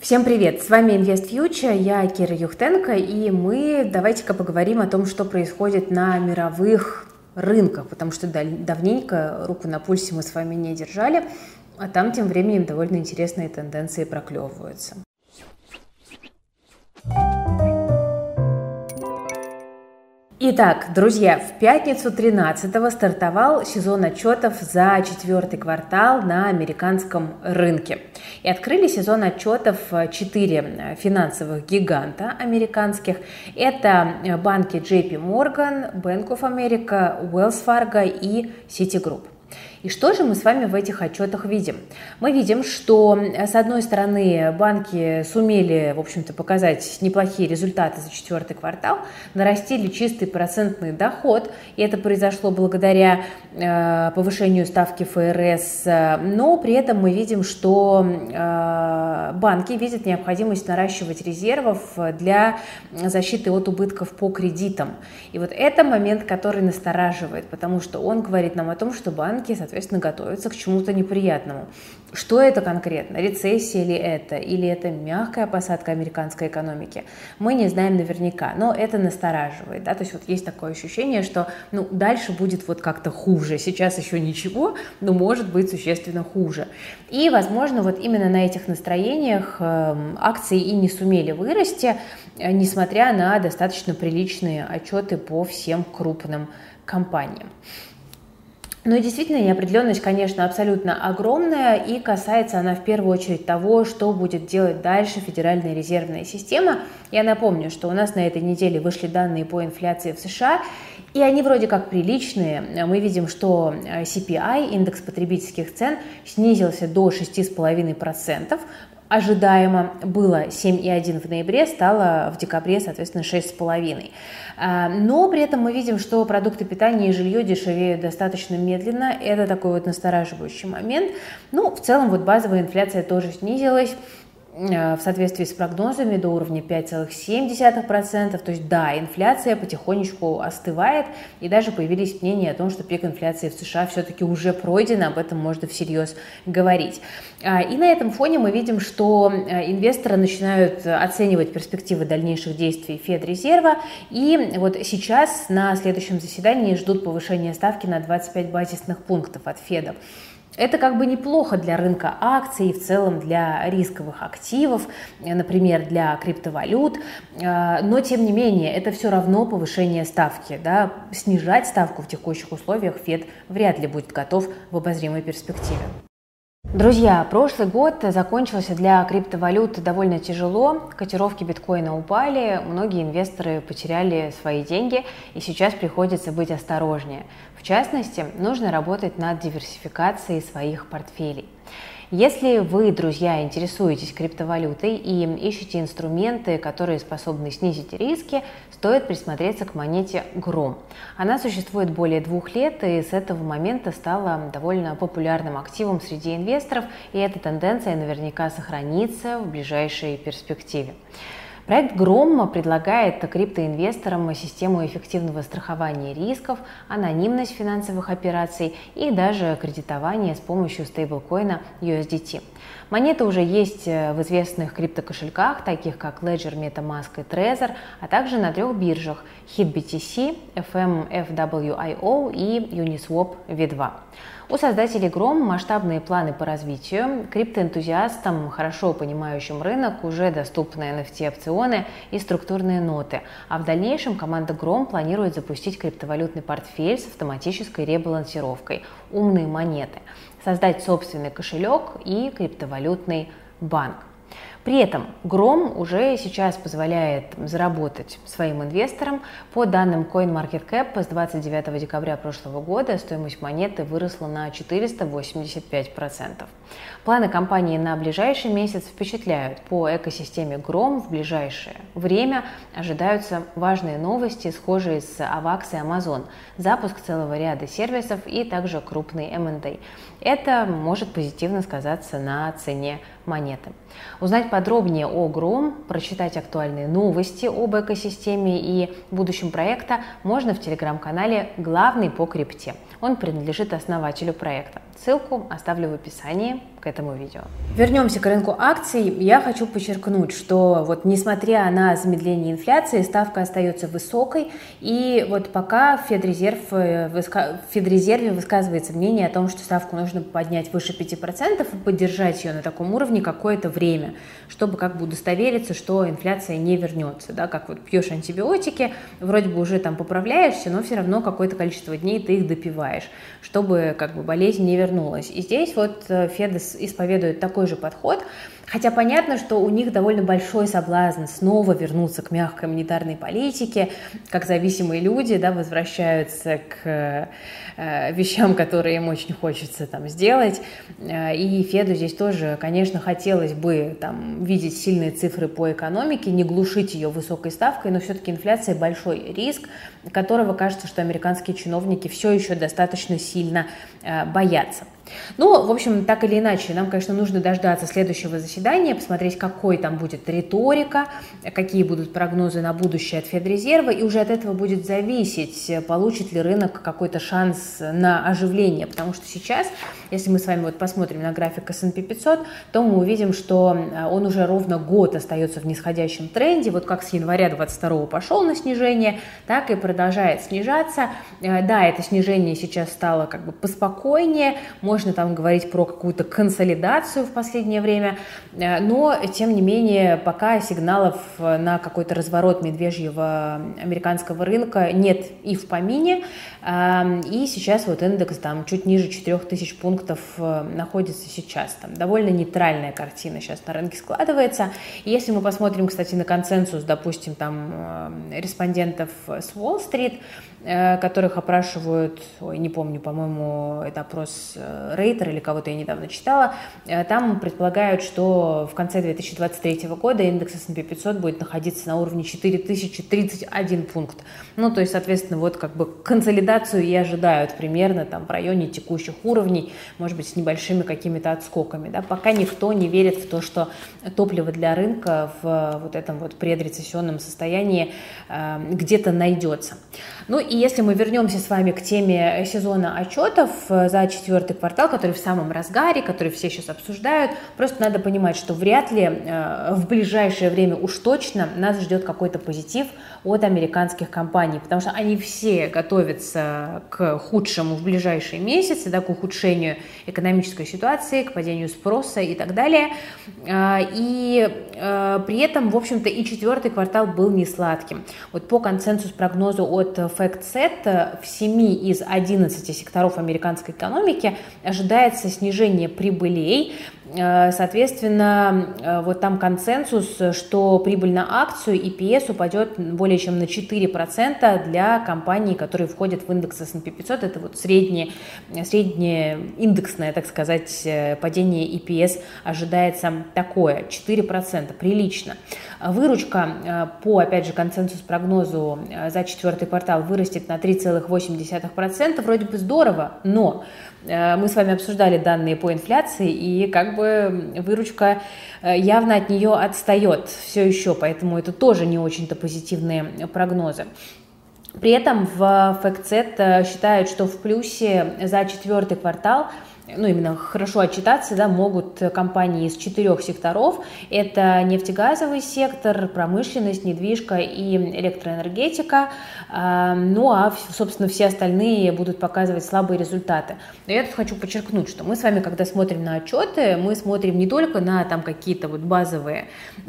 Всем привет! С вами Invest Future, я Кира Юхтенко, и мы давайте-ка поговорим о том, что происходит на мировых рынках, потому что давненько руку на пульсе мы с вами не держали, а там тем временем довольно интересные тенденции проклевываются. Итак, друзья, в пятницу 13-го стартовал сезон отчетов за четвертый квартал на американском рынке. И открыли сезон отчетов четыре финансовых гиганта американских. Это банки JP Morgan, Bank of America, Wells Fargo и Citigroup. И что же мы с вами в этих отчетах видим? Мы видим, что, с одной стороны, банки сумели, в общем-то, показать неплохие результаты за четвертый квартал, нарастили чистый процентный доход, и это произошло благодаря э, повышению ставки ФРС, но при этом мы видим, что э, банки видят необходимость наращивать резервов для защиты от убытков по кредитам. И вот это момент, который настораживает, потому что он говорит нам о том, что банки, соответственно, готовятся к чему-то неприятному. Что это конкретно? Рецессия ли это? Или это мягкая посадка американской экономики? Мы не знаем наверняка, но это настораживает. Да? То есть вот есть такое ощущение, что ну, дальше будет вот как-то хуже. Сейчас еще ничего, но может быть существенно хуже. И, возможно, вот именно на этих настроениях э, акции и не сумели вырасти, э, несмотря на достаточно приличные отчеты по всем крупным компаниям. Но действительно, неопределенность, конечно, абсолютно огромная, и касается она в первую очередь того, что будет делать дальше Федеральная резервная система. Я напомню, что у нас на этой неделе вышли данные по инфляции в США, и они вроде как приличные. Мы видим, что CPI, индекс потребительских цен, снизился до 6,5%, ожидаемо было 7,1 в ноябре, стало в декабре, соответственно, 6,5. А, но при этом мы видим, что продукты питания и жилье дешевеют достаточно медленно. Это такой вот настораживающий момент. Ну, в целом, вот базовая инфляция тоже снизилась. Э, в соответствии с прогнозами до уровня 5,7%. То есть да, инфляция потихонечку остывает, и даже появились мнения о том, что пик инфляции в США все-таки уже пройден, об этом можно всерьез говорить. А, и на этом фоне мы видим, что э, инвесторы начинают оценивать перспективы дальнейших действий Федрезерва, и вот сейчас на следующем заседании ждут повышения ставки на 25 базисных пунктов от Феда. Это как бы неплохо для рынка акций и в целом для рисковых активов, э, например, для криптовалют, э, но тем не менее это все равно повышение ставки. Да? Снижать ставку в текущих условиях Фед вряд ли будет готов в обозримой перспективе. Друзья, прошлый год закончился для криптовалют довольно тяжело. Котировки биткоина упали, многие инвесторы потеряли свои деньги, и сейчас приходится быть осторожнее. В частности, нужно работать над диверсификацией своих портфелей. Если вы, друзья, интересуетесь криптовалютой и ищете инструменты, которые способны снизить риски, стоит присмотреться к монете Гром. Она существует более двух лет и с этого момента стала довольно популярным активом среди инвесторов, и эта тенденция наверняка сохранится в ближайшей перспективе. Проект Громма предлагает криптоинвесторам систему эффективного страхования рисков, анонимность финансовых операций и даже кредитование с помощью стейблкоина USDT. Монета уже есть э, в известных криптокошельках, таких как Ledger, MetaMask и Trezor, а также на трех биржах HitBTC, FM FWIO и Uniswap V2. У создателей Гром масштабные планы по развитию. Криптоэнтузиастам, хорошо понимающим рынок, уже доступны NFT-опционы и структурные ноты. А в дальнейшем команда Гром планирует запустить криптовалютный портфель с автоматической ребалансировкой «Умные монеты», создать собственный кошелек и криптовалютный банк. При этом Гром уже сейчас позволяет заработать своим инвесторам. По данным CoinMarketCap с 29 декабря прошлого года стоимость монеты выросла на 485%. Планы компании на ближайший месяц впечатляют. По экосистеме Гром в ближайшее время ожидаются важные новости, схожие с AVAX и Amazon, запуск целого ряда сервисов и также крупный M&A. Это может позитивно сказаться на цене монеты. Узнать подробнее о Гром, прочитать актуальные новости об экосистеме и будущем проекта можно в телеграм-канале «Главный по крипте». Он принадлежит основателю проекта. Ссылку оставлю в описании к этому видео. Вернемся к рынку акций. Я хочу подчеркнуть, что вот несмотря на замедление инфляции, ставка остается высокой, и вот пока Федрезерв, э, в Федрезерве высказывается мнение о том, что ставку нужно поднять выше 5% и поддержать ее на таком уровне какое-то время, чтобы как бы удостовериться, что инфляция не вернется, да, как вот пьешь антибиотики, вроде бы уже там поправляешься, но все равно какое-то количество дней ты их допиваешь, чтобы как бы болезнь не вернулась. И здесь вот э, Федес исповедует такой же подход, Хотя понятно, что у них довольно большой соблазн снова вернуться к мягкой монетарной политике, как зависимые люди да, возвращаются к э, вещам, которые им очень хочется там, сделать. Э, и Феду здесь тоже, конечно, хотелось бы там, видеть сильные цифры по экономике, не глушить ее высокой ставкой, но все-таки инфляция большой риск, которого кажется, что американские чиновники все еще достаточно сильно э, боятся. Ну, в общем, так или иначе, нам, конечно, нужно дождаться следующего заседания, посмотреть, какой там будет риторика, какие будут прогнозы на будущее от Федрезерва, и уже от этого будет зависеть, получит ли рынок какой-то шанс на оживление, потому что сейчас, если мы с вами вот посмотрим на график S&P 500, то мы увидим, что э, он уже ровно год остается в нисходящем тренде, вот как с января 22 пошел на снижение, так и продолжает снижаться. Э, да, это снижение сейчас стало как бы поспокойнее, может можно там говорить про какую-то консолидацию в последнее время, э, но, тем не менее, пока сигналов на какой-то разворот медвежьего американского рынка нет и в помине, эм, и сейчас вот индекс там чуть ниже 4000 пунктов э, находится сейчас. Там довольно нейтральная картина сейчас на рынке складывается. Если мы посмотрим, кстати, на консенсус, допустим, там э, респондентов с Уолл-стрит, которых опрашивают, ой, не помню, по-моему, это опрос Рейтер или кого-то я недавно читала, э, там предполагают, что в конце 2023 года индекс S&P 500 будет находиться на уровне 4031 пункт. Ну, то есть, соответственно, вот как бы консолидацию и ожидают примерно там в районе текущих уровней, может быть, с небольшими какими-то отскоками. Да? Пока никто не верит в то, что топливо для рынка в вот этом вот предрецессионном состоянии э, где-то найдется. Ну и если мы вернемся с вами к теме сезона отчетов э, за четвертый квартал, который в самом разгаре, который все сейчас обсуждают, просто надо понимать, что вряд ли э, в ближайшее время уж точно нас ждет какой-то позитив от американских компаний, потому что они все готовятся к худшему в ближайшие месяцы, да, к ухудшению экономической ситуации, к падению спроса и так далее. Э, и при этом, в общем-то, и четвертый квартал был не сладким. Вот по консенсус прогнозу от FactSet в 7 из 11 секторов американской экономики ожидается снижение прибылей. Э, соответственно, э, вот там консенсус, что прибыль на акцию EPS упадет более чем на 4% для компаний, которые входят в индекс S&P 500. Это вот среднее, среднее индексное, так сказать, э, падение EPS ожидается такое, 4%, прилично. Выручка по, опять же, консенсус-прогнозу за четвертый квартал вырастет на 3,8%. Вроде бы здорово, но мы с вами обсуждали данные по инфляции, и как бы бы выручка э, явно от нее отстает все еще, поэтому это тоже не очень-то позитивные прогнозы. При этом в FactSet э, считают, что в плюсе за четвертый квартал – ну, именно хорошо отчитаться, да, могут компании из четырех секторов. Это нефтегазовый сектор, промышленность, недвижка и электроэнергетика. А, ну, а, собственно, все остальные будут показывать слабые результаты. Но я тут хочу подчеркнуть, что мы с вами, когда смотрим на отчеты, мы смотрим не только на там какие-то вот базовые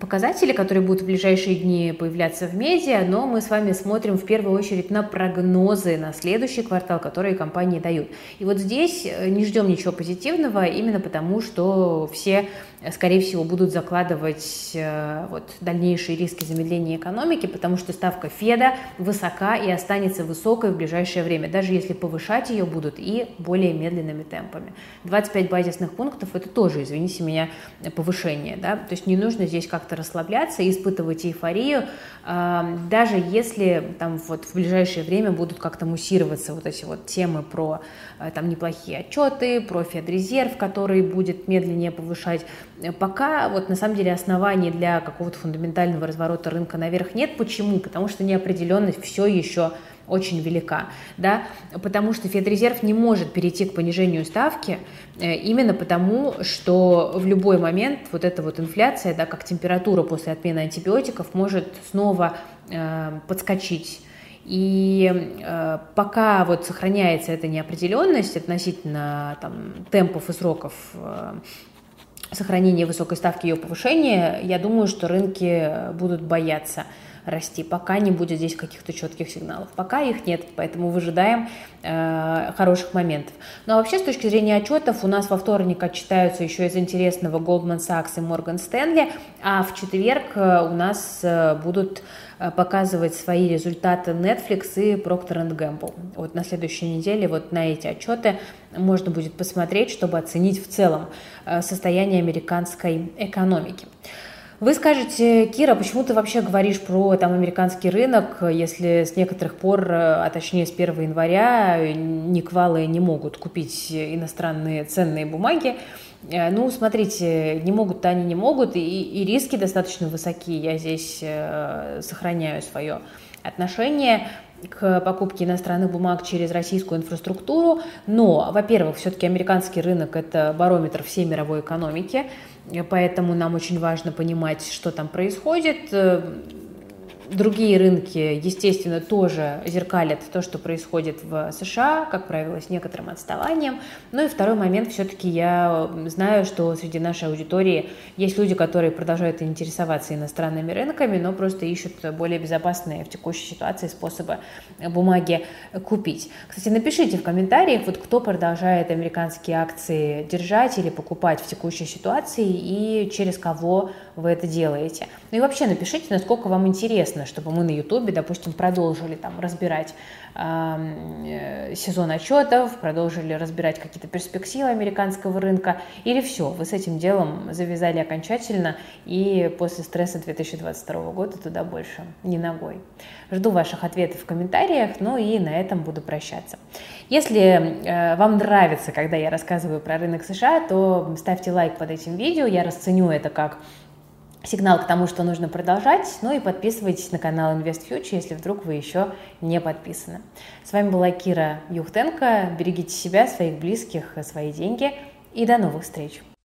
показатели, которые будут в ближайшие дни появляться в медиа, но мы с вами смотрим в первую очередь на прогнозы на следующий квартал, которые компании дают. И вот здесь э, не ждем ничего ничего позитивного, именно потому что все, скорее всего, будут закладывать э, вот, дальнейшие риски замедления экономики, потому что ставка Феда высока и останется высокой в ближайшее время, даже если повышать ее будут и более медленными темпами. 25 базисных пунктов – это тоже, извините меня, повышение. Да? То есть не нужно здесь как-то расслабляться и испытывать эйфорию, даже если там вот в ближайшее время будут как-то муссироваться вот эти вот темы про э, там неплохие отчеты, про Федрезерв, который будет медленнее повышать. Пока вот на самом деле оснований для какого-то фундаментального разворота рынка наверх нет. Почему? Потому что неопределенность все еще очень велика, да, потому что Федрезерв не может перейти к понижению ставки э, именно потому, что в любой момент вот эта вот инфляция, да, как температура после отмены антибиотиков может снова э, подскочить. И э, пока вот сохраняется эта неопределенность относительно там, темпов и сроков э, сохранения высокой ставки и ее повышения, я думаю, что рынки будут бояться расти, пока не будет здесь каких-то четких сигналов. Пока их нет, поэтому выжидаем э, хороших моментов. Ну а вообще с точки зрения отчетов у нас во вторник отчитаются еще из интересного Goldman Sachs и Morgan Stanley, а в четверг э, у нас э, будут э, показывать свои результаты Netflix и Procter Gamble. Вот на следующей неделе вот на эти отчеты можно будет посмотреть, чтобы оценить в целом э, состояние американской экономики. Вы скажете, Кира, почему ты вообще говоришь про там, американский рынок, если с некоторых пор, а точнее с 1 января, Никвалы не могут купить иностранные ценные бумаги? Э, ну, смотрите, не могут-то они не могут, и, и риски достаточно высоки. Я здесь э, сохраняю свое отношение к покупке иностранных бумаг через российскую инфраструктуру. Но, во-первых, все-таки американский рынок – это барометр всей мировой экономики – поэтому нам очень важно понимать, что там происходит. Другие рынки, естественно, тоже зеркалят то, что происходит в США, как правило, с некоторым отставанием. Ну и второй момент, все-таки я знаю, что среди нашей аудитории есть люди, которые продолжают интересоваться иностранными рынками, но просто ищут более безопасные в текущей ситуации способы бумаги купить. Кстати, напишите в комментариях, вот кто продолжает американские акции держать или покупать в текущей ситуации и через кого вы это делаете. Ну и вообще напишите, насколько вам интересно, чтобы мы на Ютубе, допустим, продолжили там разбирать э, сезон отчетов, продолжили разбирать какие-то перспективы американского рынка, или все, вы с этим делом завязали окончательно, и после стресса 2022 года туда больше не ногой. Жду ваших ответов в комментариях, ну и на этом буду прощаться. Если э, вам нравится, когда я рассказываю про рынок США, то ставьте лайк под этим видео, я расценю это как сигнал к тому, что нужно продолжать. Ну и подписывайтесь на канал Invest Future, если вдруг вы еще не подписаны. С вами была Кира Юхтенко. Берегите себя, своих близких, свои деньги и до новых встреч!